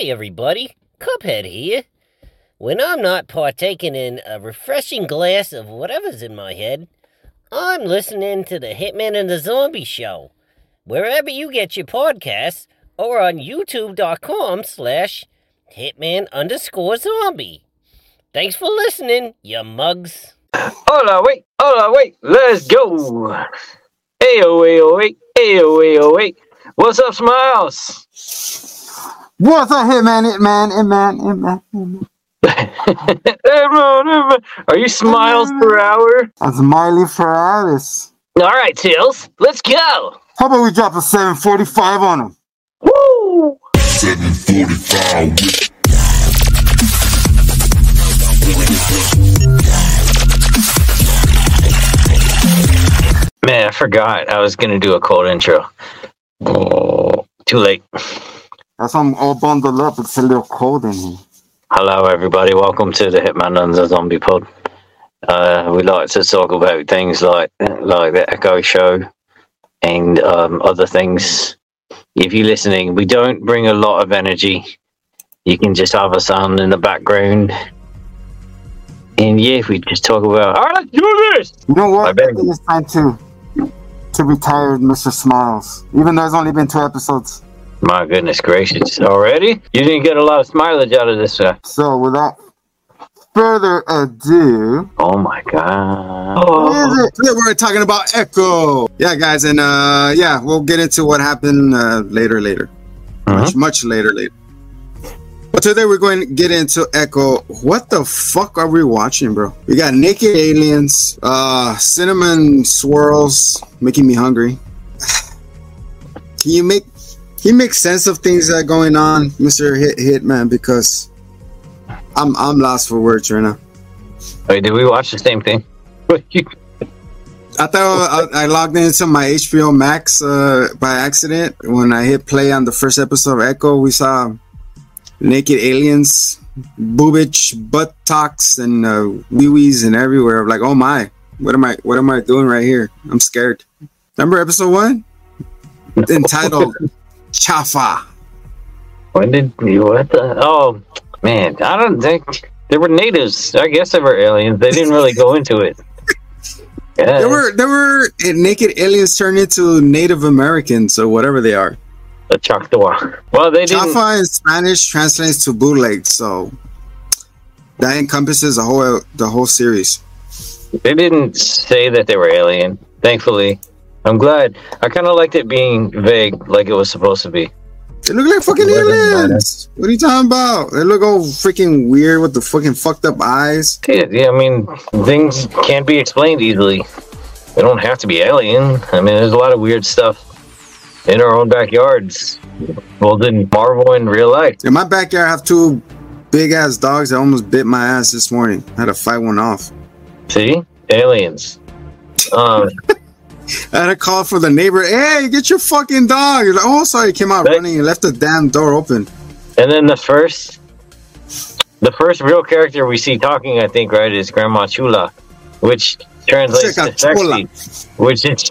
Hi, everybody. Cuphead here. When I'm not partaking in a refreshing glass of whatever's in my head, I'm listening to the Hitman and the Zombie Show, wherever you get your podcasts, or on youtube.com slash hitman underscore zombie. Thanks for listening, you mugs. Hold on, wait, hold on, wait. Let's go. Hey, oh, wait, hey, oh, wait. What's up, Smiles? What's up, Hitman, Hitman, Hitman, Hitman, Hitman? Are you Smiles per hour? That's Miley Ferraris. All right, Tails, let's go. How about we drop a 745 on him? Woo! 745. Man, I forgot I was gonna do a cold intro. Oh, too late. That's why I'm all bundled up. It's a little cold in here. Hello, everybody. Welcome to the Hitman and the Zombie Pod. Uh, we like to talk about things like like the Echo Show and um, other things. If you're listening, we don't bring a lot of energy. You can just have a sound in the background. And yeah, we just talk about, all right, let's do this. You know I what? bet- I think it's time to to retire Mr. Smiles. Even though it's only been two episodes. My goodness gracious, already? You didn't get a lot of mileage out of this. Uh, So without further ado, oh my god. what is it? Today we're talking about Echo. Yeah, guys, and uh yeah, we'll get into what happened uh, later, later, much, much later, later. But today we're going to get into Echo. What the fuck are we watching, bro? We got naked aliens, uh, cinnamon swirls, making me hungry. Can you make can makes sense of things that are going on, Mister Hit Hitman? Because I'm I'm lost for words right now. Wait, did we watch the same thing? I thought I, I logged into my HBO Max uh, by accident. When I hit play on the first episode of Echo, we saw naked aliens, boobage, buttocks, and uh, wee wees and everywhere. I'm like, oh my, what am I? What am I doing right here? I'm scared. Remember episode one, entitled Chafa. when did you, what the? Oh, man, I don't think they were natives. I guess they were aliens. They didn't really go into it. Yeah. There were there were uh, naked aliens turned into Native Americans or whatever they are. the Choctaw. Well, they didn't. Chafa in Spanish translates to bootleg, so that encompasses the whole the whole series. They didn't say that they were alien. Thankfully, I'm glad. I kind of liked it being vague, like it was supposed to be. They look like fucking Eleven aliens. What are you talking about? They look all freaking weird with the fucking fucked up eyes. Yeah, yeah, I mean, things can't be explained easily. They don't have to be alien. I mean, there's a lot of weird stuff in our own backyards. Well, than Marvel in real life. In my backyard, I have two big ass dogs that almost bit my ass this morning. I had to fight one off. See, aliens. Um, I had to call for the neighbor. Hey, get your fucking dog. Like, oh, sorry. He came out But- running and left the damn door open. and then the first, the first real character we see talking, I think, right, is Grandma Chula, which translates to sexy, which is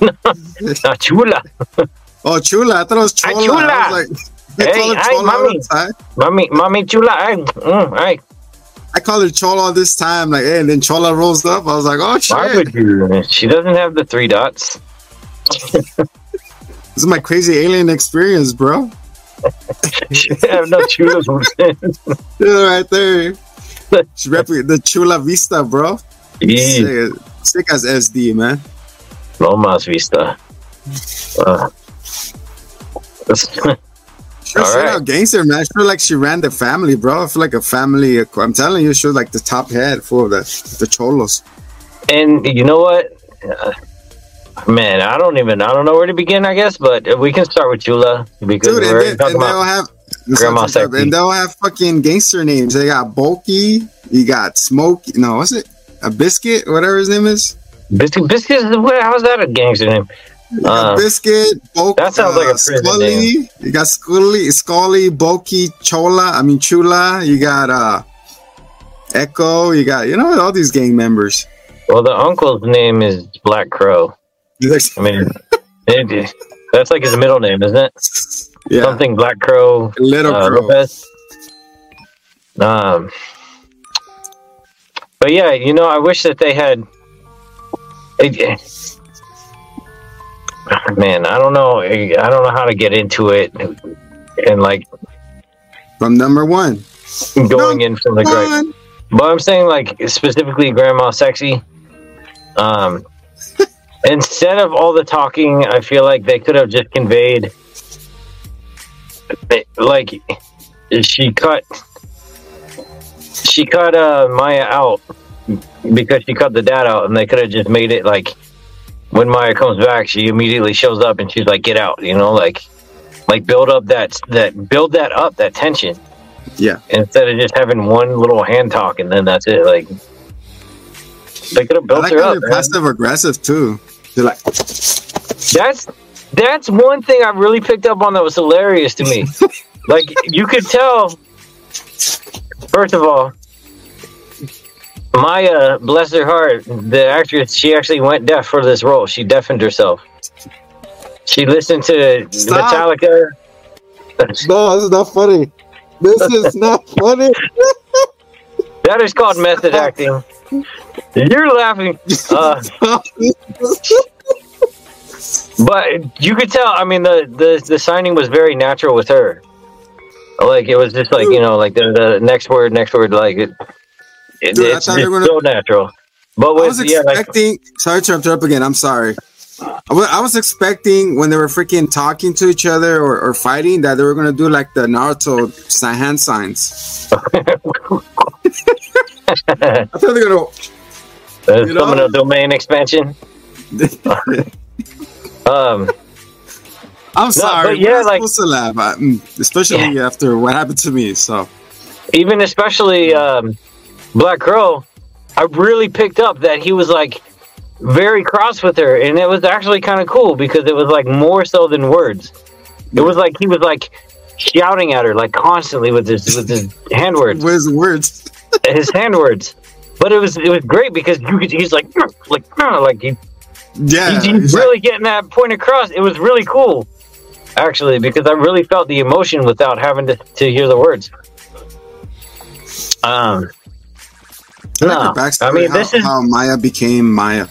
not Chula. Oh, chula. I thought it was chola. chula. I was like, Hey, call her hey, chola all mommy. Mommy, mommy Chula. Hey, mm, hey. I call her chola this time. Like, hey, and then chola rolls up. I was like, oh, Why shit. would you? She doesn't have the three dots. This is my crazy alien experience, bro. She have no chulas. Yeah, right there. She rep- the Chula Vista, bro. Yeah, Sick, sick as SD, man. Lomas Vista. Uh, Sure, All right. out gangster, man. I feel like she ran the family, bro. I feel like a family. I'm telling you, she was like the top head for the the cholos. and you know what? Uh, man, I don't even. I don't know where to begin. I guess, but we can start with Chula because Dude, we're and, they, and about. have Grandma Sexy. and they'll have fucking gangster names. They got Bulky, you got Smoke. No, what's it? A biscuit, whatever his name is. Biscuit, biscuit. How's that a gangster name? You got Uh, Biscuit, Bulk, that sounds like a prison Scully. You got Skully, Skully, Bulky, Chola. I mean Chula. You got uh Echo. You got you know all these gang members. Well, the uncle's name is Black Crow. I mean, it, that's like his middle name, isn't it? Yeah. something Black Crow. Little uh, Crow. Lopez. Um, but yeah, you know, I wish that they had. It, man, I don't know. I don't know how to get into it, and like From number one. going in from the great. But I'm saying like specifically Grandma Sexy. Um, instead of all the talking, I feel like they could have just conveyed. Like she cut, she cut uh, Maya out because she cut the dad out, and they could have just made it like when Maya comes back, she immediately shows up and she's like, "Get out!" You know, like like build up that that build that up that tension Yeah. instead of just having one little hand talk and then that's it. Like they could have I built like her up. passive aggressive too. They're like, That's that's one thing I really picked up on that was hilarious to me. like you could tell. First of all, Maya, bless her heart, the actress, she actually went deaf for this role. She deafened herself. She listened to Stop. Metallica. no, this is not funny. This is not funny. That is called method acting. You're laughing. Uh, But you could tell. I mean, the the the signing was very natural with her. Like it was just like you know, like the, the next word, next word, like it. It Dude, I it's thought they were gonna- so natural. But I with was yeah, like expecting. sorry to interrupt again. I'm sorry. I wa- I was expecting when they were freaking talking to each other or, or fighting that they were gonna do like the Naruto hand signs. I thought they were uh, you know? the domain expansion. gonna. Um, I'm sorry. but yeah, like- supposed to laugh, I- mm, especially after what happened to me. So even especially um, Black Crow, I really picked up that he was like very cross with her, and it was actually kind of cool because it was like more so than words. It was like he was like shouting at her like constantly with his with his hand words, where's the words? his hand words. But it was it was great because you could, he's like like like he, Yeah, he- he's he's like- really getting that point across. It was really cool, actually, because I really felt the emotion without having to, to hear the words. Um, I like no, backstory, I mean how, this is how Maya became Maya.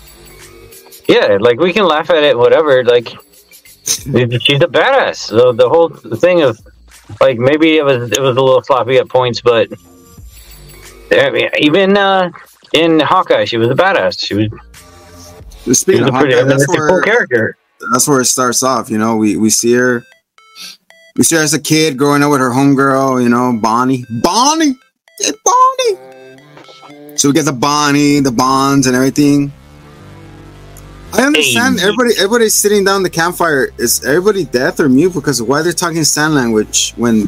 yeah, like we can laugh at it, whatever. Like she's a badass. The the whole thing of like maybe it was it was a little sloppy at points, but I mean, even uh, in Hawkeye, she was a badass. She was, she Speaking was of pretty. I Hawkeye, that's a cool where character. that's where it starts off. You know, we we see her, we see her as a kid growing up with her homegirl. You know, Bonnie, Bonnie, hey, Bonnie. So we get the Bonnie, the bonds, and everything. I understand Hey. everybody. Everybody's sitting down the campfire. Is everybody deaf or mute because why they're talking sign language when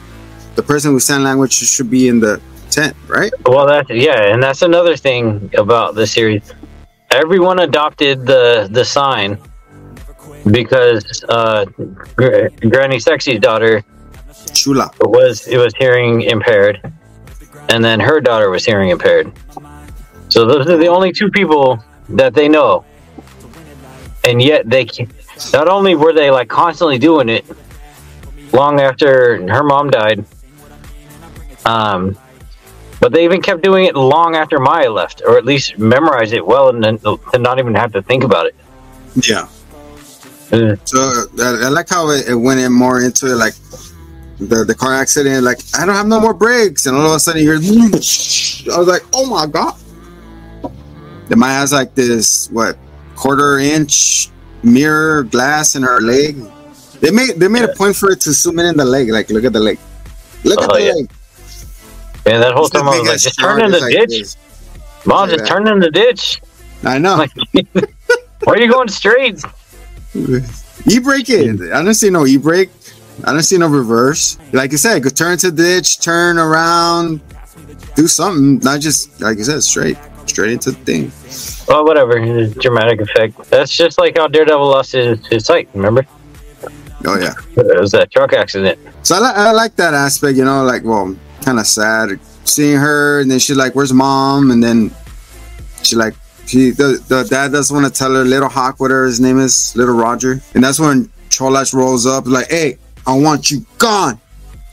the person with sign language should be in the tent, right? Well, that's yeah, and that's another thing about the series. Everyone adopted the the sign because uh, Gr- Granny Sexy's daughter Chula. was it was hearing impaired, and then her daughter was hearing impaired. So those are the only two people that they know, and yet they not only were they like constantly doing it long after her mom died, um, but they even kept doing it long after Maya left, or at least memorized it well and then not even have to think about it. Yeah. Uh, So I, I like how it, it went in more into it, like the the car accident. Like I don't have no more brakes, and all of a sudden you hear. I was like, oh my god. The Maya has like this what quarter inch mirror glass in her leg. They made they made a point for it to zoom in in the leg. Like look at the leg. Look at Oh, the yeah. leg. And that whole It's time I was like, just turn in the like ditch. this. Mom, Like just turn in the ditch. I know. Like, why are you going straight? E brake it. I don't see no e brake. I don't see no reverse. Like you said, go turn to the ditch, turn around, do something. Not just like you said, straight, straight into the thing. Well, whatever. it's Dramatic effect. That's just like how Daredevil lost his, his sight. Remember? Oh yeah. It was that truck accident. So I, li- I like that aspect. You know, like well, kind of sad seeing her, and then she's like, "Where's mom?" And then she like. She, the, the dad doesn't want to tell her little Hawk, whatever his name is, little Roger, and that's when Cholash rolls up like, "Hey, I want you gone.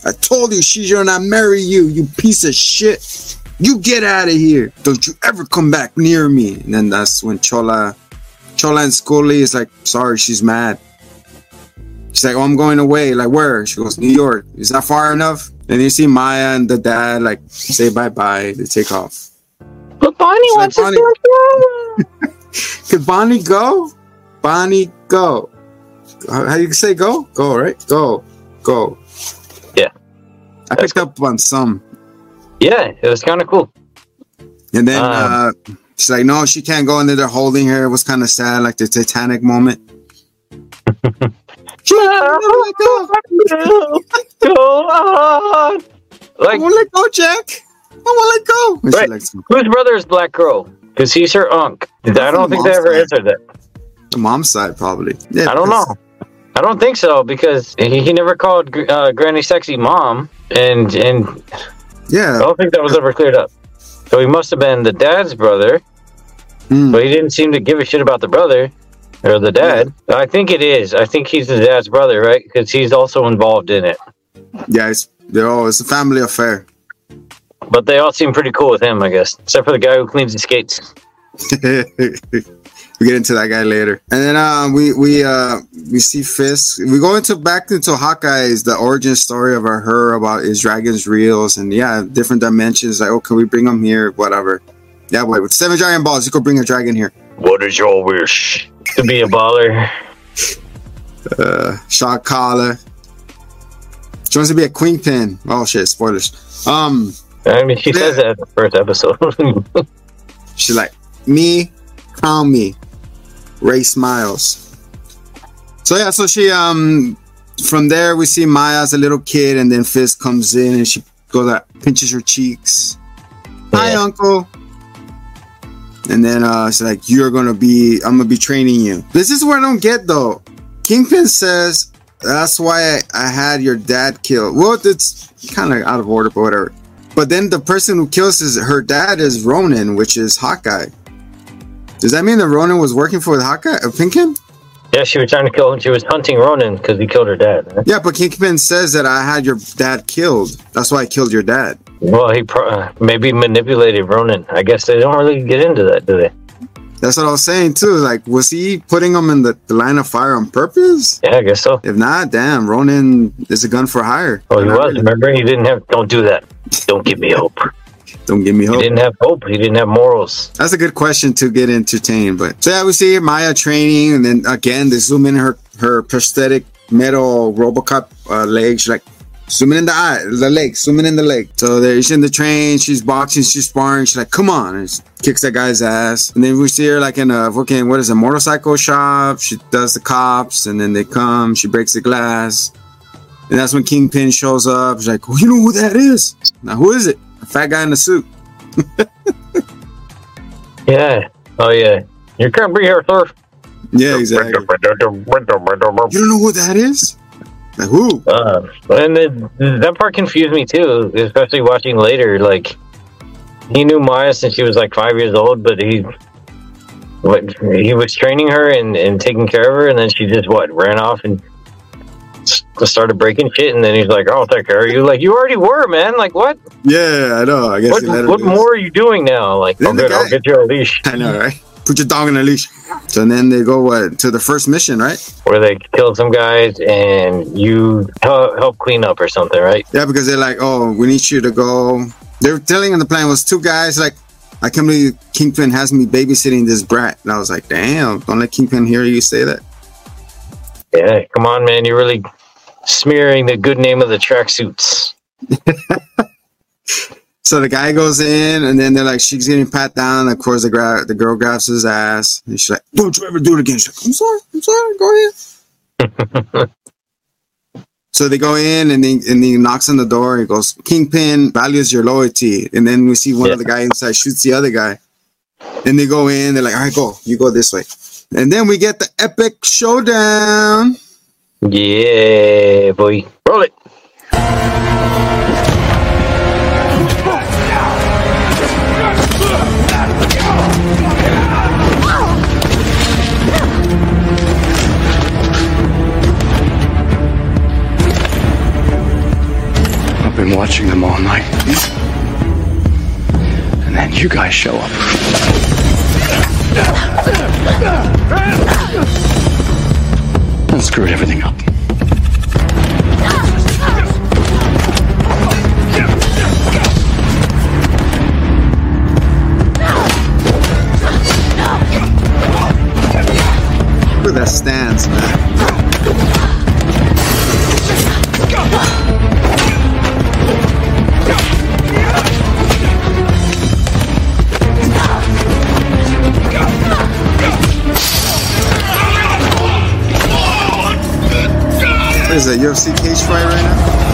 I told you she's gonna marry you, you piece of shit. You get out of here. Don't you ever come back near me. And then that's when Chola, Chola and Skully is like, sorry, she's mad. She's like, oh, I'm going away. Like, where? She goes, New York. Is that far enough? And you see Maya and the dad like say bye bye. They take off. But Bonnie It's like wants Bonnie- to go. Could Bonnie go? Bonnie go. How how you say go? Go right? Go, go. Yeah. I picked up on some, Yeah, it was kind of cool. and then Um. uh, she's like, "No, she can't go." And then they're holding her. It was kind of sad, like the Titanic moment. Like, "I won't let go. Go on. I Like, won't let go, Jack. I won't let go." Right. likes whose brother is Black Crow? Because he's her unk. I don't think they ever Mom's answered that. the mom's side, probably. Yeah, I don't know. I don't think so because he, he never called uh, Granny sexy mom, and and I don't think that was ever cleared up. So he must have been the dad's brother, Hmm. but he didn't seem to give a shit about the brother or the dad. I think it is. I think he's the dad's brother, right? Because he's also involved in it. yeah. It's they're all. It's a family affair. But they all seem pretty cool with him, I guess, except for the guy who cleans the skates. we get into that guy later, and then uh, we we uh, we see Fisk. We go into back into Hawkeye's the origin story of our her about his dragons reels and yeah, different dimensions. Like, oh, can we bring them here? Whatever. Yeah, wait, with seven giant balls, you could bring a dragon here. What is your wish? To be a baller. Uh, shot collar. She wants to be a queen pin. Oh shit! Spoilers. Um, I mean, she says that in the first episode. she's like me, call me, Ray smiles. So yeah, so she um from there we see Maya as a little kid, and then Fisk comes in and she goes like pinches her cheeks. Hi, Yeah. uncle. And then uh she's like, You're gonna be I'm gonna be training you. This is what I don't get though. Kingpin says that's why I, I had your dad killed. Well, it's kind of out of order, but whatever. But then the person who kills his her dad is Ronan, which is Hawkeye. Does that mean that Ronan was working for Hawkeye, uh, Kingpin? yeah, she was trying to kill him. She was hunting Ronan because he killed her dad. right? Yeah, but Kingpin says that I had your dad killed. That's why I killed your dad. Well, he pro- uh, maybe manipulated Ronan. I guess they don't really get into that, do they? That's what I was saying too. Like, was he putting him in the, the line of fire on purpose? Yeah, I guess so. If not, damn, Ronan is a gun for hire. Oh, he was. Remember, he didn't have. Don't do that. Don't give me hope. Don't give me hope. He didn't have hope. He didn't have morals. That's a good question to get entertained. But so yeah, we see Maya training, and then again they zoom in her her prosthetic metal RoboCop uh, leg. She's like zooming in the eye, the leg, zooming in the leg. So there, she's in the train. She's boxing. She's sparring. She's like, "Come on!" And she kicks that guy's ass. And then we see her like in a fucking what is a motorcycle shop. She does the cops, and then they come. She breaks the glass. And that's when Kingpin shows up. She's like, well, "You know who that is? Now who is it? Fat guy in the suit." Yeah. Oh, yeah. You can't be here, sir. Yeah, exactly. You don't know who that is? Like who? Uh, and the, that part confused me too, especially watching later. Like, he knew Maya since she was like five years old, but he, what, he was training her and, and taking care of her, and then she just what ran off and started breaking shit, and then he's like, oh, "I'll take care of you." Like, you already were, man. Like, what? Yeah, I know. I guess What, he let her what more are you doing now? Like, oh, good, I'll get you a leash. I know, right? Put your dog on a leash. So then they go what to the first mission, right? Where they kill some guys and you help, help clean up or something, right? Yeah, because they're like, oh, we need you to go. They're telling him the plan was two guys. Like, I can't believe Kingpin has me babysitting this brat. And I was like, damn, don't let Kingpin hear you say that. Yeah, come on, man. You're really smearing the good name of the tracksuits. So the guy goes in, and then they're like, she's getting pat down. Of course, the, gra- the girl grabs his ass, and she's like, "Don't you ever do it again." She's like, "I'm sorry, I'm sorry, go ahead." so they go in, and he, and he knocks on the door. He goes, "Kingpin values your loyalty." And then we see one of the guy inside shoots the other guy. Then they go in. They're like, "All right, go. You go this way." And then we get the epic showdown. Yeah, boy. Roll it. I've been watching them all night. And then you guys show up. And screwed everything up. Look at that stance, man. Is that, UFC cage fight right now?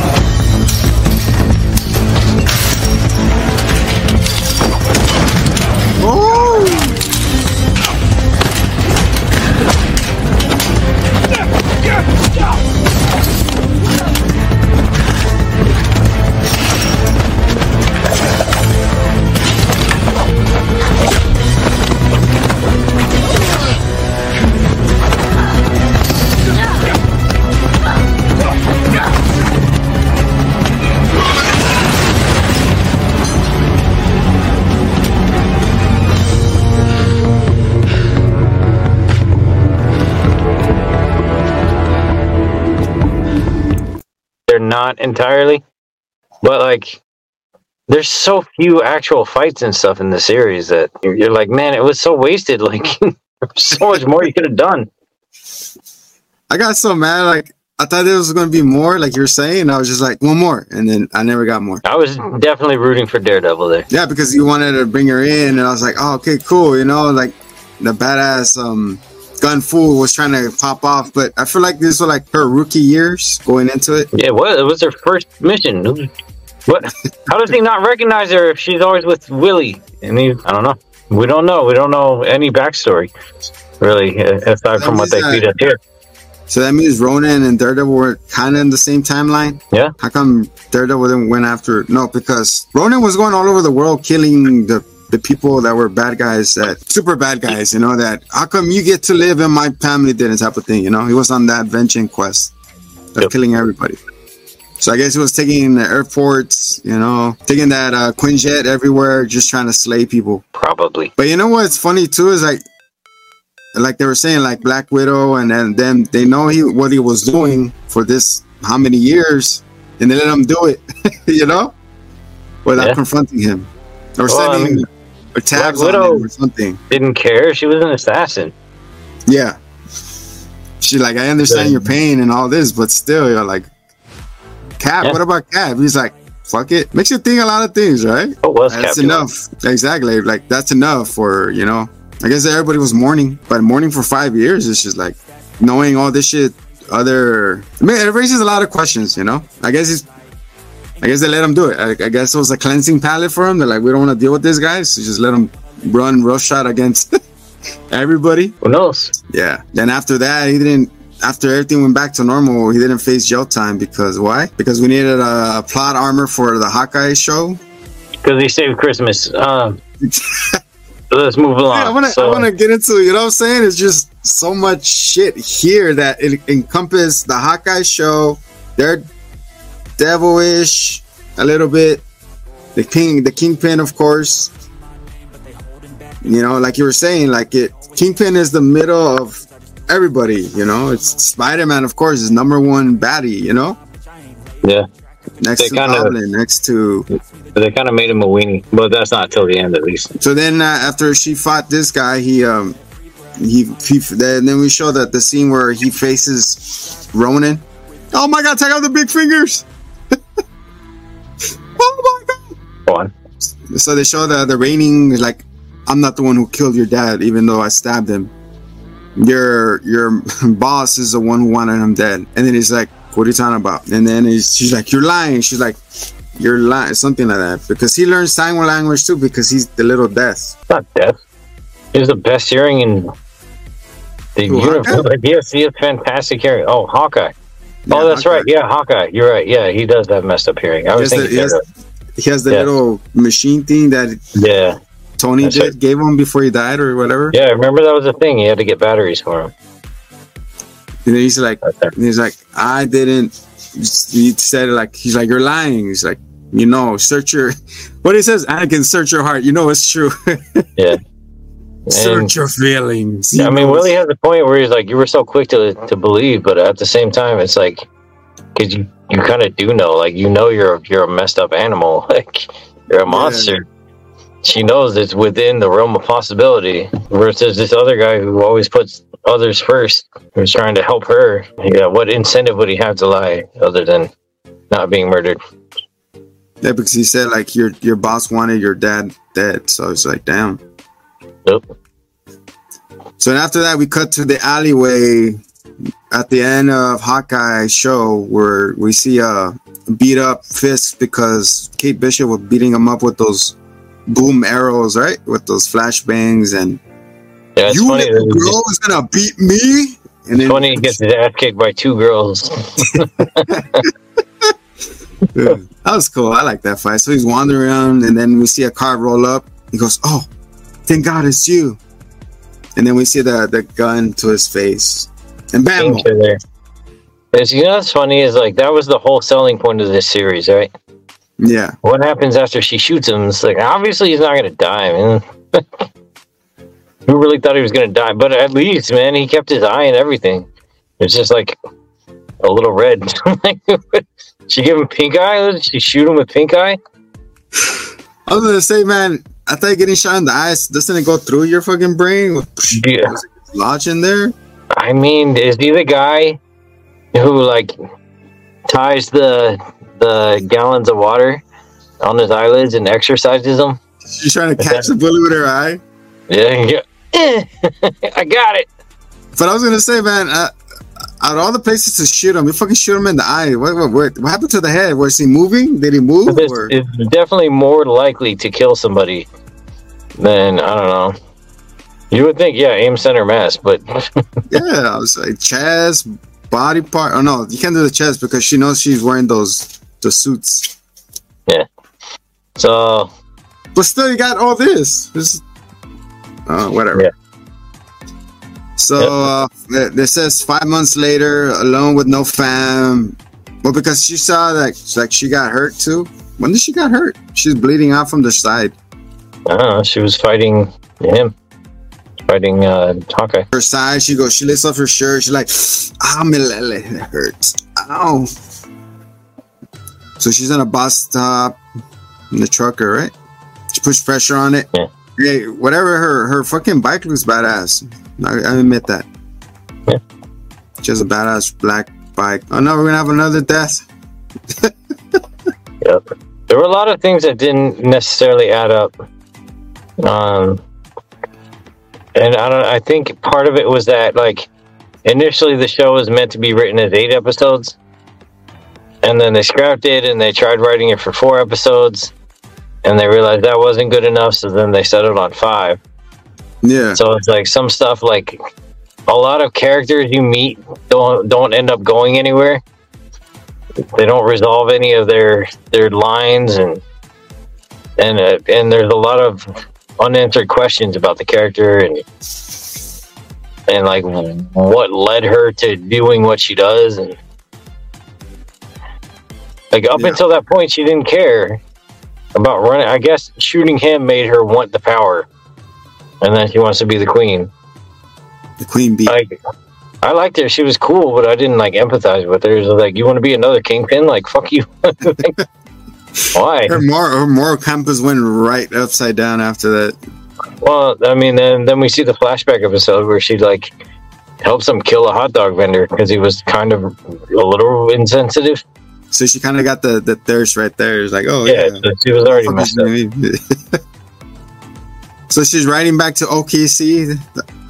Not entirely, but like, there's so few actual fights and stuff in the series that you're, you're like, man, it was so wasted. Like, so much more you could have done. I got so mad. Like I thought there was going to be more, like you're saying. I was just like one more, and then I never got more. I was definitely rooting for Daredevil there. Yeah, because you wanted to bring her in, and I was like, oh, okay, cool. You know, like the badass um gun fool was trying to pop off, but I feel like this was like her rookie years going into it. Yeah, what? It was her first mission. What? How does he not recognize her if she's always with Willie? And he, I don't know. We don't know. We don't know any backstory, really, uh, aside from what they feed us here. So that means Ronan and Daredevil were kind of in the same timeline. Yeah. How come Daredevil didn't went after? No, because Ronan was going all over the world killing the the people that were bad guys, that super bad guys. You know that. How come you get to live and my family didn't? Type of thing. You know, he was on that vengeance quest of Yep. killing everybody. So I guess he was taking the airports, you know, taking that uh, Quinjet everywhere, just trying to slay people. Probably. But you know what's funny too is like, like they were saying, like Black Widow, and then them they know he what he was doing for this how many years, and they let him do it, you know, without Yeah. confronting him or Well, I sending mean, or tabs Black on Widow- him or something. Didn't care. She was an assassin. Yeah, she's like, I understand Yeah. your pain and all this, but still, you're like, Cap. Yeah. What about Cap? He's like, fuck it. Makes you think a lot of things, right? Was That's Captain? enough. Exactly. Like that's enough for you know. I guess everybody was mourning, but mourning for five years is just like knowing all this shit. Other, I mean, it raises a lot of questions. You know. I guess he's. I guess they let him do it. I, I guess it was a cleansing palate for him. They're like, we don't want to deal with this guy, so just let him run roughshod against everybody. Who knows? Yeah. Then after that, he didn't. After everything went back to normal, he didn't face jail time because why? Because we needed a plot armor for the Hawkeye show. Because he saved Christmas. Um, let's move along. Yeah, I want to. So- I want to get into. You know what I'm saying? It's just so much shit here that it encompass the Hawkeye show. They're devilish a little bit. The king, the kingpin, of course. You know, like you were saying, like it. Kingpin is the middle of everybody. You know, it's Spider Man, of course, is number one baddie. You know, Yeah, next They to kinda- Goblin, next to they kind of made him a weenie, but that's not till the end, at least. So then, uh, after she fought this guy, he um, he, he then then we show that the scene where he faces Ronan. Oh my God! Take out the big fingers. Oh my Go on. God! So they show the the reigning like, I'm not the one who killed your dad, even though I stabbed him. Your your boss is the one who wanted him dead. And then he's like, "What are you talking about?" And then he's, she's like, "You're lying." She's like, "You're lying," something like that, because he learns sign language too, because he's the little death. It's not death. He's the best hearing in the universe. Hawkeye? Like, yes, he has fantastic hearing. Oh, Hawkeye. Oh, yeah, oh, that's Hawkeye. right. Yeah, Hawkeye. You're right. Yeah, he does have messed up hearing. I was thinking. the- he has- He has the Yeah. little machine thing that yeah, Tony That's did, right. gave him before he died or whatever. yeah. Remember that was a thing. He had to get batteries for him. And then he's like, Right he's like, I didn't. He said like he's like, you're lying. He's like, You know, search your. What he says, I can search your heart. You know it's true. Yeah. Search your feelings. I mean, Willie has a point where he's like, you were so quick to to believe, but at the same time, it's like, because you you kind of do know, like you know you're you're a messed up animal, like you're a monster. She knows it's within the realm of possibility. Versus this other guy who always puts others first, who's trying to help her. Yeah, what incentive would he have to lie other than not being murdered? Yeah, because he said like your your boss wanted your dad dead, so it's like damn. Nope. So then after that, we cut to the alleyway at the end of Hawkeye show where we see a beat up Fisk because Kate Bishop was beating him up with those boom arrows, right? With those flashbangs and Yeah, you funny. little girl is gonna beat me. And it's funny he gets his ass kicked by two girls. Yeah, that was cool. I like that fight. So he's wandering around, and then we see a car roll up. He goes, "Oh, thank God it's you!" And then we see the the gun to his face, and bam! Is you know what's funny is like that was the whole selling point of this series, right? Yeah, What happens after she shoots him? It's like obviously he's not gonna die, man. Who really thought he was gonna die? But at least, man, he kept his eye and everything. It's just like a little red. she give him pink eye. Did She shoot him with pink eye. I was gonna say, man, thought getting shot in the eyes doesn't it go through your fucking brain? Yeah. Lodge in there? I mean, is he the guy who like ties the the gallons of water on his eyelids and exercises them? She's trying to catch the bullet with her eye. Yeah, yeah. I got it. But I was gonna say, man, out of all the places to shoot him, you fucking shoot him in the eye. What, what, what, what happened to the head? Was he moving? Did he move? It's, Or? it's definitely more likely to kill somebody than I don't know. You would think, yeah, aim center mass, but Yeah, I was like chest, body part. Oh no, you can't do the chest because she knows she's wearing those the suits. Yeah. So But still, you got all this. This, uh, whatever. Yeah. So Yep. uh, it, says five months later, alone with no fam. Well, because she saw that like she got hurt too. When did she got hurt? She's bleeding out from the side. Don't. She was fighting him, fighting uh, Hawkeye. Her side, she goes. She lifts up her shirt. She's like, "Ah, my lele, it hurts. Ow." So she's in a bus stop in the trucker, right? She pushed pressure on it. Yeah. Hey, whatever. Her her fucking bike looks badass. I, I admit that. Yeah. She has a badass black bike. Oh no, we're gonna have another death. Yep. There were a lot of things that didn't necessarily add up. Um, and I don't. I think part of it was that like initially the show was meant to be written as eight episodes, and then they scrapped it and they tried writing it for four episodes, and they realized that wasn't good enough, so then they settled on five. Yeah. So it's like some stuff like a lot of characters you meet don't don't end up going anywhere. They don't resolve any of their their lines and and uh, and there's a lot of unanswered questions about the character and and like what led her to doing what she does and like up Yeah. until that point she didn't care about running I guess shooting him made her want the power and then she wants to be the queen The queen bee. like I liked her. She was cool, but I didn't like empathize with her. Was like, you want to be another kingpin? Like, fuck you. Like, why? her moral her moral compass went right upside down after that. Well, I mean, then then we see the flashback episode where she like helps him kill a hot dog vendor because he was kind of a little insensitive. So she kind of got the the thirst right there. It's like, oh yeah, yeah. so she was already messed up. so she's riding back to OKC,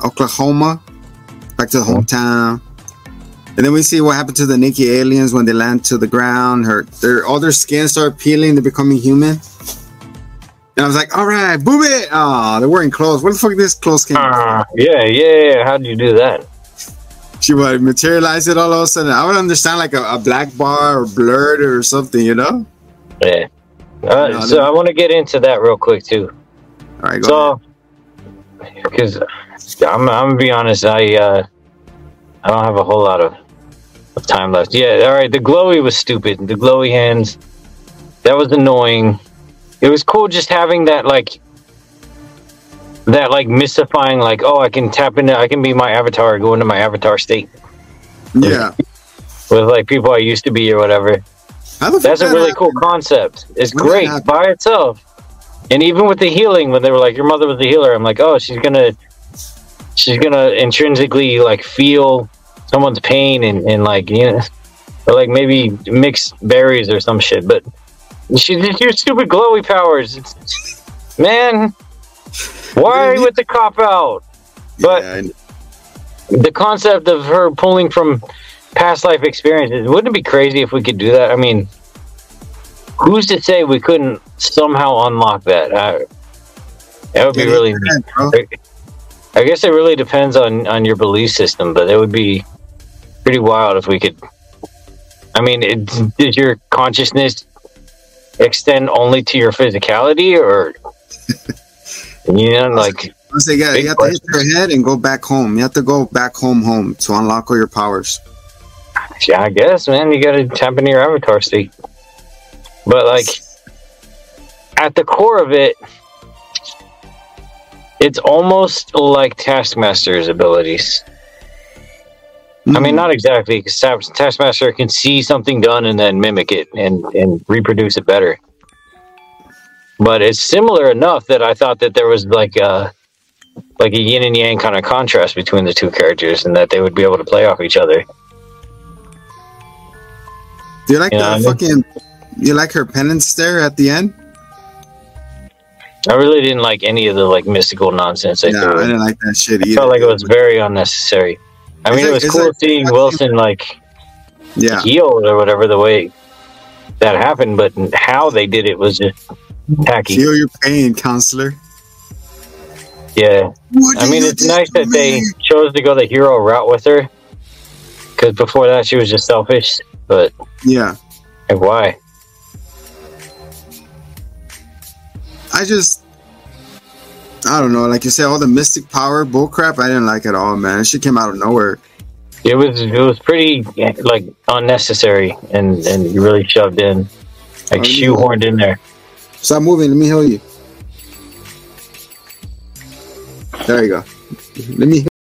Oklahoma, back to the hometown. And then we see what happened to the Nikki aliens when they land to the ground. Her, their all their skin start peeling. They're becoming human. And I was like, all right, boom it. Oh, they're wearing clothes. Where the fuck this clothes came? from? Ah, yeah, yeah, yeah. How did you do that? She would materialize it all of a sudden. I would understand like a, a black bar or blurred or something, you know? Yeah. Uh, No, so no. I want to get into that real quick too. All right, go. So, because I'm, I'm gonna be honest, I uh, I don't have a whole lot of, of time left. Yeah, all right. The glowy was stupid. The glowy hands. That was annoying. It was cool just having that like that like mystifying like oh I can tap into I can be my avatar go into my avatar state Yeah. with like people I used to be or whatever. How the That's a that really cool concept. It's When great happened? by itself. And even with the healing, when they were like, "Your mother was a healer," I'm like, "Oh, she's gonna, she's gonna intrinsically like feel someone's pain and, and like you know, or like maybe mix berries or some shit." But she just your stupid glowy powers, It's- man. Why with the cop out? But Yeah, the concept of her pulling from past life experiences wouldn't it be crazy if we could do that? I mean who's to say we couldn't somehow unlock that? Uh, that would be Yeah, really i guess it really depends on on your belief system but it would be pretty wild if we could i mean it, does your consciousness extend only to your physicality or you know like I say, yeah, you have to hit your head and go back home. You have to go back home, home to unlock all your powers. Yeah, I guess, man, you gotta tap into your avatar state. But like at the core of it, it's almost like Taskmaster's abilities. I mean, not hmm. exactly, because Taskmaster can see something done and then mimic it and, and reproduce it better. But it's similar enough that I thought that there was like a like a yin and yang kind of contrast between the two characters, and that they would be able to play off each other. Do you like I the fucking? You like her penance there at the end? I really didn't like any of the like mystical nonsense. They No, I didn't like that shit I felt like it was very unnecessary. I Is mean, it, it- was cool it- seeing Wilson like yeah. heal or whatever the way that happened, but how they did it was just tacky. Feel your pain, counselor. Yeah, I mean, it's nice that they chose to go the hero route with her. Because before that, she was just selfish. But Yeah, like, why? I just. I don't know. Like you said, all the mystic power bullcrap. I didn't like it at all, man. She came out of nowhere. It was it was pretty like unnecessary and and really shoved in, like Oh, yeah. shoehorned in there. Stop moving. Let me heal you. There you go. Let me